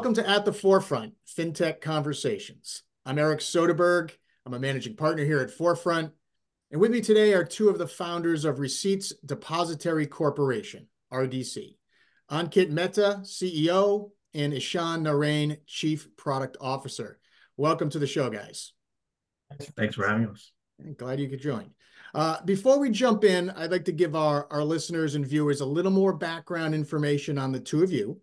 Welcome to At the Forefront FinTech Conversations. I'm Eric Soderberg. I'm a managing partner here at Forefront. And with me today are two of the founders of Receipts Depository Corporation, RDC, Ankit Mehta, CEO, and Ishaan Narain, Chief Product Officer. Welcome to the show, guys. Thanks for having us. Glad you could join. Uh, before we jump in, I'd like to give our, our listeners and viewers a little more background information on the two of you.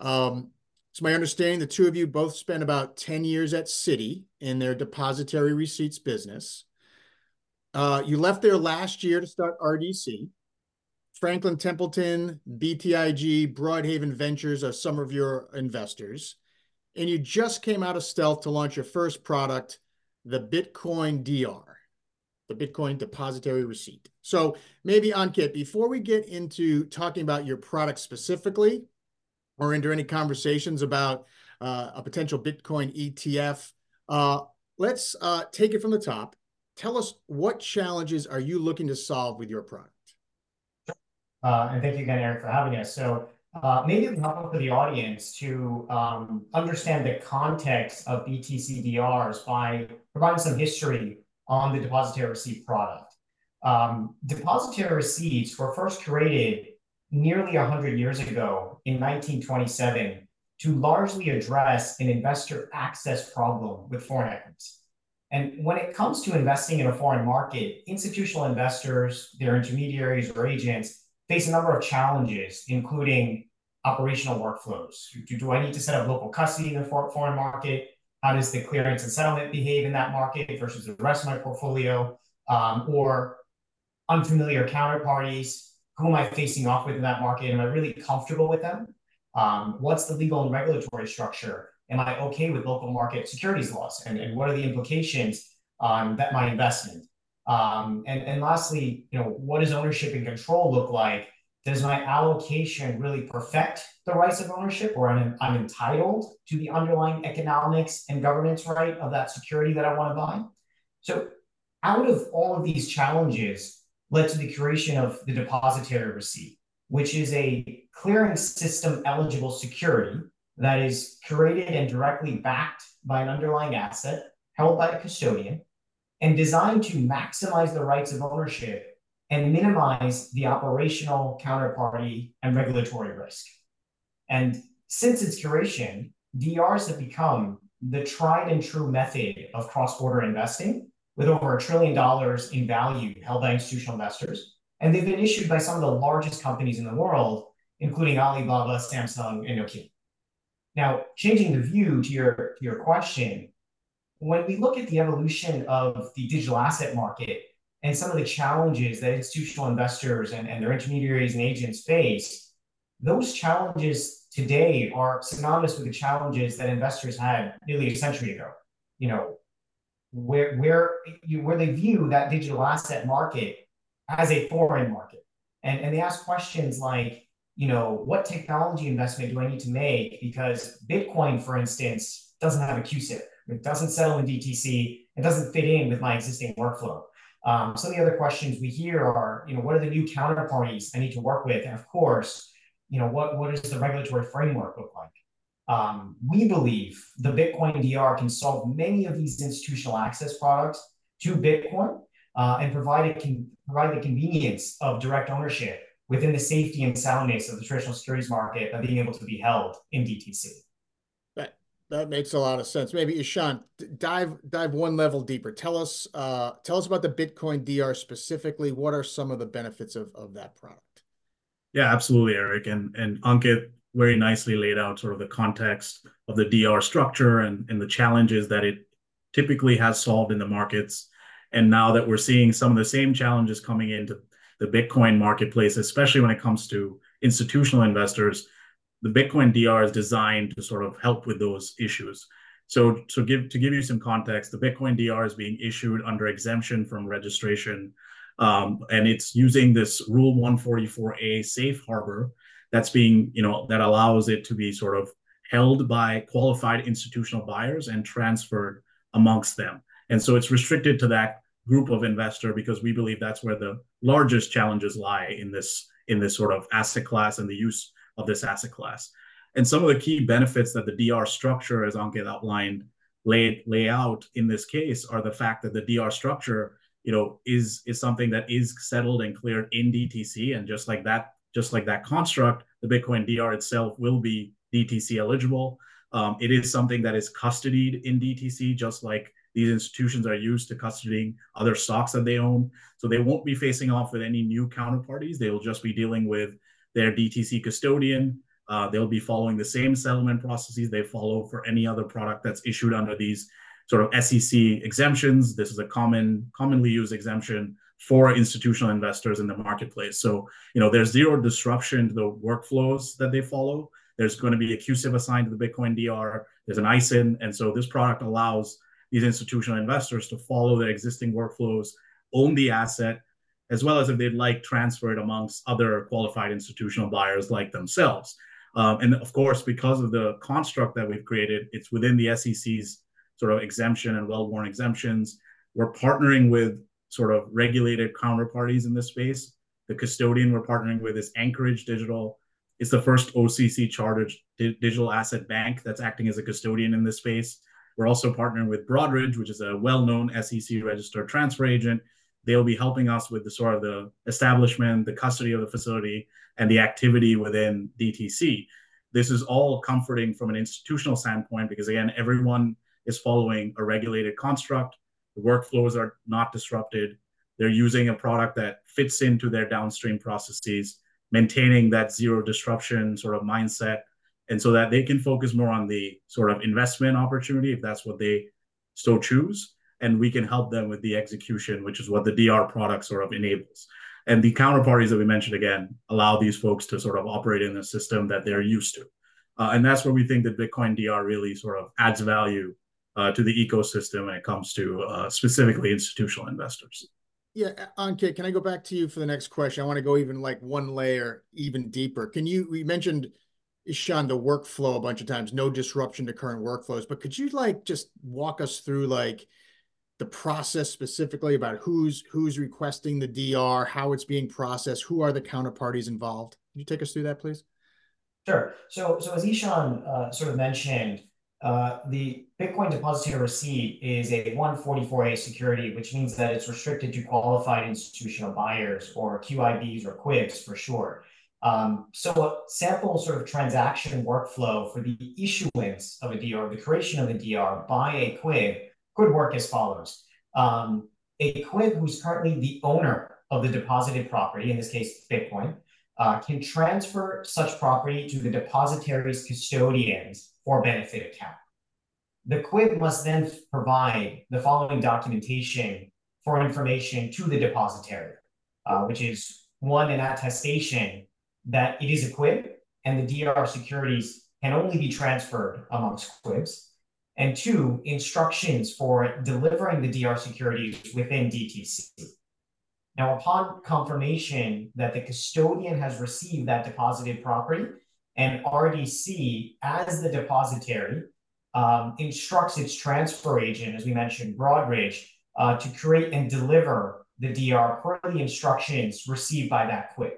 Um, it's my understanding the two of you both spent about 10 years at Citi in their depository receipts business. Uh, you left there last year to start RDC. Franklin Templeton, BTIG, Broadhaven Ventures are some of your investors. And you just came out of stealth to launch your first product, the Bitcoin DR the Bitcoin depository receipt. So maybe Ankit, before we get into talking about your product specifically, or into any conversations about uh, a potential Bitcoin ETF, uh, let's uh, take it from the top. Tell us what challenges are you looking to solve with your product? Uh, and thank you again, Eric, for having us. So uh, maybe it would help for the audience to um, understand the context of BTCDRs by providing some history on the depositary receipt product. Um, depository receipts were first created nearly 100 years ago in 1927 to largely address an investor access problem with foreign equities. And when it comes to investing in a foreign market, institutional investors, their intermediaries or agents face a number of challenges, including operational workflows. Do, do I need to set up local custody in the foreign market? How does the clearance and settlement behave in that market versus the rest of my portfolio? Um, or unfamiliar counterparties, who am I facing off with in that market? Am I really comfortable with them? Um, what's the legal and regulatory structure? Am I okay with local market securities laws? And, and what are the implications on that my investment? Um, and, and lastly, you know, what does ownership and control look like does my allocation really perfect the rights of ownership or I'm, I'm entitled to the underlying economics and governance right of that security that I want to buy? So out of all of these challenges led to the creation of the depository receipt, which is a clearing system eligible security that is created and directly backed by an underlying asset held by a custodian and designed to maximize the rights of ownership and minimize the operational counterparty and regulatory risk. And since its curation, DRs have become the tried and true method of cross-border investing with over a trillion dollars in value held by institutional investors. And they've been issued by some of the largest companies in the world, including Alibaba, Samsung, and Nokia. Now, changing the view to your, to your question, when we look at the evolution of the digital asset market, and some of the challenges that institutional investors and, and their intermediaries and agents face, those challenges today are synonymous with the challenges that investors had nearly a century ago. You know, where where you, where they view that digital asset market as a foreign market, and and they ask questions like, you know, what technology investment do I need to make because Bitcoin, for instance, doesn't have a CUSIP, it doesn't settle in DTC, it doesn't fit in with my existing workflow. Um, some of the other questions we hear are, you know, what are the new counterparties I need to work with? And of course, you know, what, what does the regulatory framework look like? Um, we believe the Bitcoin DR can solve many of these institutional access products to Bitcoin uh, and provide, it can provide the convenience of direct ownership within the safety and soundness of the traditional securities market by being able to be held in DTC. That makes a lot of sense. Maybe Ishaan, dive dive one level deeper. Tell us uh, tell us about the Bitcoin DR specifically. What are some of the benefits of, of that product? Yeah, absolutely, Eric. And and Ankit very nicely laid out sort of the context of the DR structure and, and the challenges that it typically has solved in the markets. And now that we're seeing some of the same challenges coming into the Bitcoin marketplace, especially when it comes to institutional investors, the Bitcoin DR is designed to sort of help with those issues. So, so give to give you some context, the Bitcoin DR is being issued under exemption from registration, um, and it's using this Rule 144A safe harbor that's being, you know, that allows it to be sort of held by qualified institutional buyers and transferred amongst them. And so it's restricted to that group of investor because we believe that's where the largest challenges lie in this in this sort of asset class and the use of this asset class. And some of the key benefits that the DR structure, as Ankit outlined, lay, lay out in this case are the fact that the DR structure, you know, is is something that is settled and cleared in DTC, and just like that, just like that construct, the Bitcoin DR itself will be DTC eligible. Um, it is something that is custodied in DTC, just like these institutions are used to custodying other stocks that they own. So they won't be facing off with any new counterparties. They will just be dealing with their DTC custodian. Uh, they'll be following the same settlement processes they follow for any other product that's issued under these sort of SEC exemptions. This is a common, commonly used exemption for institutional investors in the marketplace. So, you know, there's zero disruption to the workflows that they follow. There's going to be a CUSIP assigned to the Bitcoin DR. There's an ISIN. And so this product allows these institutional investors to follow their existing workflows, own the asset, as well as if they'd like transfer it amongst other qualified institutional buyers like themselves. Um, and of course, because of the construct that we've created, it's within the SEC's sort of exemption and well-worn exemptions. We're partnering with sort of regulated counterparties in this space. The custodian we're partnering with is Anchorage Digital. It's the first OCC chartered digital asset bank that's acting as a custodian in this space. We're also partnering with Broadridge, which is a well-known SEC registered transfer agent. They'll be helping us with the sort of the establishment, the custody of the facility, and the activity within DTC. This is all comforting from an institutional standpoint because again, everyone is following a regulated construct. The workflows are not disrupted. They're using a product that fits into their downstream processes, maintaining that zero disruption sort of mindset and so that they can focus more on the sort of investment opportunity if that's what they so choose and we can help them with the execution which is what the dr product sort of enables and the counterparties that we mentioned again allow these folks to sort of operate in a system that they're used to uh, and that's where we think that bitcoin dr really sort of adds value uh, to the ecosystem when it comes to uh, specifically institutional investors yeah, Ankit, can I go back to you for the next question? I want to go even like one layer even deeper. Can you, we mentioned Ishaan, the workflow a bunch of times, no disruption to current workflows. But could you like just walk us through like the process specifically about who's who's requesting the DR, how it's being processed, who are the counterparties involved? Can you take us through that, please? Sure. So, so as Ishaan uh, sort of mentioned, uh, the Bitcoin depository receipt is a 144A security, which means that it's restricted to qualified institutional buyers or QIBs or QIBs for short. Um, so a sample sort of transaction workflow for the issuance of a DR, the creation of a DR by a QIB could work as follows. Um, a QIB who's currently the owner of the deposited property, in this case, Bitcoin, uh, can transfer such property to the depositary's custodians for benefit account. The QIB must then provide the following documentation for information to the depositary, uh, which is one, an attestation that it is a QIB and the DR securities can only be transferred amongst QIBs. And two, instructions for delivering the DR securities within DTC. Now, upon confirmation that the custodian has received that deposited property and RDC, as the depositary, um, instructs its transfer agent, as we mentioned, Broadridge, uh, to create and deliver the DR per the instructions received by that QIB.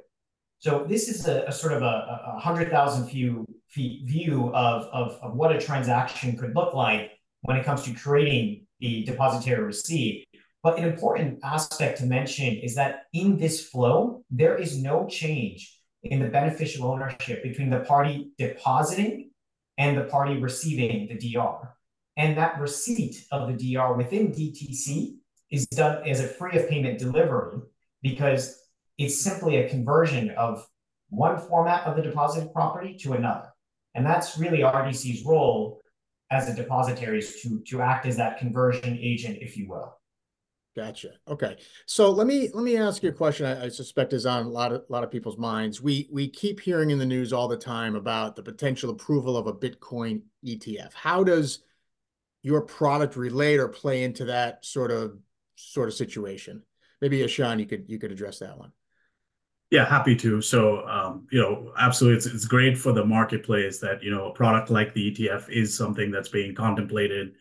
So this is a, a sort of a, a hundred thousand feet view of, of, of what a transaction could look like when it comes to creating the depositary receipt. But an important aspect to mention is that in this flow, there is no change in the beneficial ownership between the party depositing and the party receiving the DR. And that receipt of the DR within DTC is done as a free of payment delivery because it's simply a conversion of one format of the deposited property to another. And that's really RDC's role as a depositary is to, to act as that conversion agent, if you will. Gotcha. Okay. So let me let me ask you a question I, I, suspect is on a lot of a lot of people's minds. We we keep hearing in the news all the time about the potential approval of a Bitcoin ETF. How does your product relate or play into that sort of sort of situation? Maybe Ishaan, you could you could address that one. Yeah, happy to. So, um, you know, absolutely, it's, it's great for the marketplace that, you know, a product like the ETF is something that's being contemplated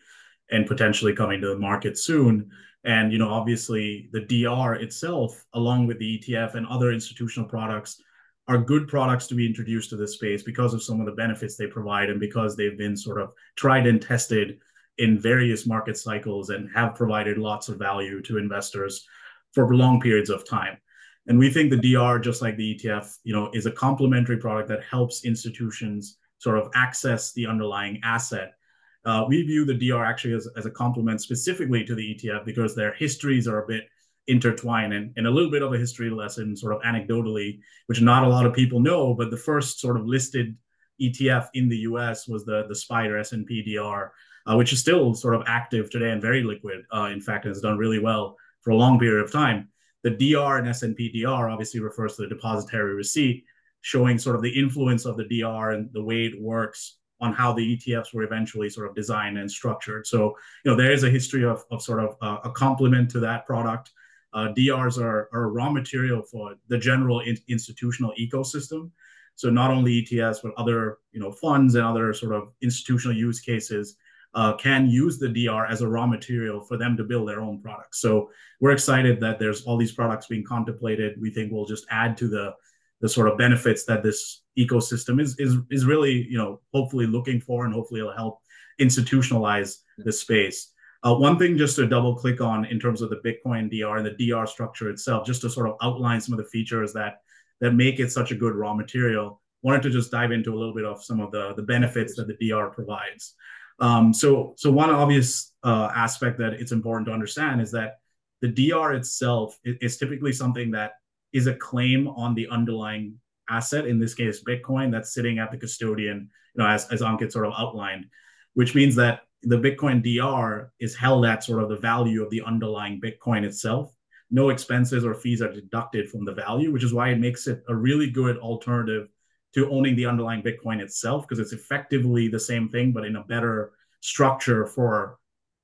and potentially coming to the market soon. And, you know, obviously the DR itself, along with the ETF and other institutional products, are good products to be introduced to this space because of some of the benefits they provide and because they've been sort of tried and tested in various market cycles and have provided lots of value to investors for long periods of time. And we think the DR, just like the ETF, you know, is a complementary product that helps institutions sort of access the underlying asset. Uh, we view the DR actually as, as a complement specifically to the ETF because their histories are a bit intertwined and, and a little bit of a history lesson sort of anecdotally which not a lot of people know but the first sort of listed etf in the us was the the spider s&p dr uh, which is still sort of active today and very liquid uh, in fact has done really well for a long period of time. The dr and s&p dr obviously refers to the depositary receipt showing sort of the influence of the dr and the way it works on how the ETFs were eventually sort of designed and structured. So, you know, there is a history of, of sort of uh, a complement to that product. Uh, DRs are, are raw material for the general in, institutional ecosystem. So not only ETFs, but other you know funds and other sort of institutional use cases uh, can use the DR as a raw material for them to build their own products. So we're excited that there's all these products being contemplated. We think will just add to the the sort of benefits that this ecosystem is is is really you know hopefully looking for, and hopefully it'll help institutionalize this space. Uh, one thing just to double click on in terms of the Bitcoin DR and the DR structure itself, just to sort of outline some of the features that that make it such a good raw material. Wanted to just dive into a little bit of some of the the benefits that the DR provides. Um, so so one obvious uh, aspect that it's important to understand is that the DR itself is typically something that is a claim on the underlying asset, in this case Bitcoin, that's sitting at the custodian, you know, as as Ankit sort of outlined, which means that the Bitcoin DR is held at sort of the value of the underlying Bitcoin itself. No expenses or fees are deducted from the value, which is why it makes it a really good alternative to owning the underlying Bitcoin itself, because it's effectively the same thing, but in a better structure for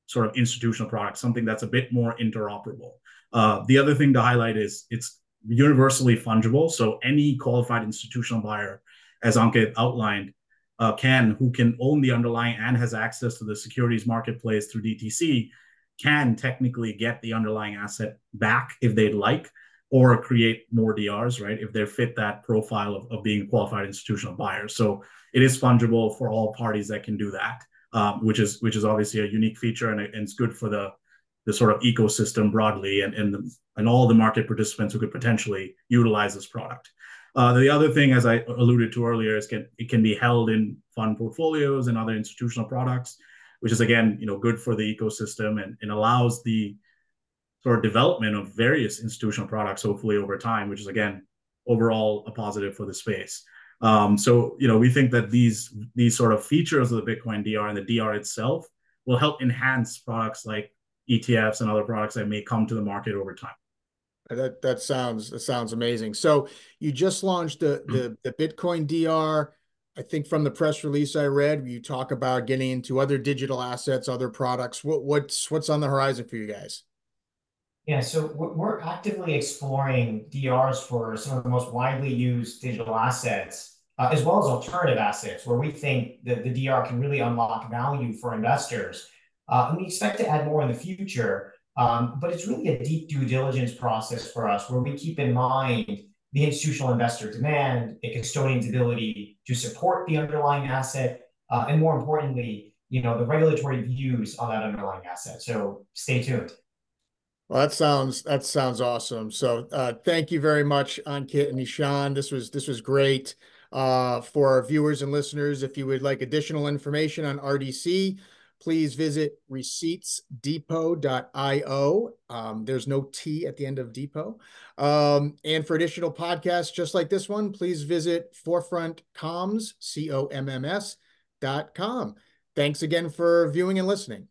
sort of institutional products, something that's a bit more interoperable. Uh, the other thing to highlight is it's universally fungible. So any qualified institutional buyer, as Ankit outlined, uh, can who can own the underlying and has access to the securities marketplace through DTC can technically get the underlying asset back if they'd like or create more DRs, right? If they fit that profile of, of being a qualified institutional buyer. So it is fungible for all parties that can do that, um, which is which is obviously a unique feature and, and it's good for the the sort of ecosystem broadly and and, the, and all the market participants who could potentially utilize this product. Uh, the other thing, as I alluded to earlier, is can, it can be held in fund portfolios and other institutional products, which is again, you know, good for the ecosystem and, and allows the sort of development of various institutional products, hopefully over time, which is again overall a positive for the space. Um, so, you know, we think that these these sort of features of the Bitcoin DR and the DR itself will help enhance products like ETFs and other products that may come to the market over time. That that sounds that sounds amazing. So you just launched the the, the Bitcoin DR. I think from the press release I read, you talk about getting into other digital assets, other products. What what's what's on the horizon for you guys? Yeah, so we're actively exploring DRs for some of the most widely used digital assets, uh, as well as alternative assets, where we think that the DR can really unlock value for investors. Uh, and we expect to add more in the future. Um, but it's really a deep due diligence process for us where we keep in mind the institutional investor demand, a custodian's ability to support the underlying asset, uh, and more importantly, you know, the regulatory views on that underlying asset. So stay tuned. Well, that sounds that sounds awesome. So uh, thank you very much, Ankit and Ishaan. This was this was great. For our viewers and listeners, if you would like additional information on RDC, please visit receiptsdepot.io. Um, there's no T at the end of depot. Um, and for additional podcasts just like this one, please visit forefrontcomms, C O M M S dot com. Thanks again for viewing and listening.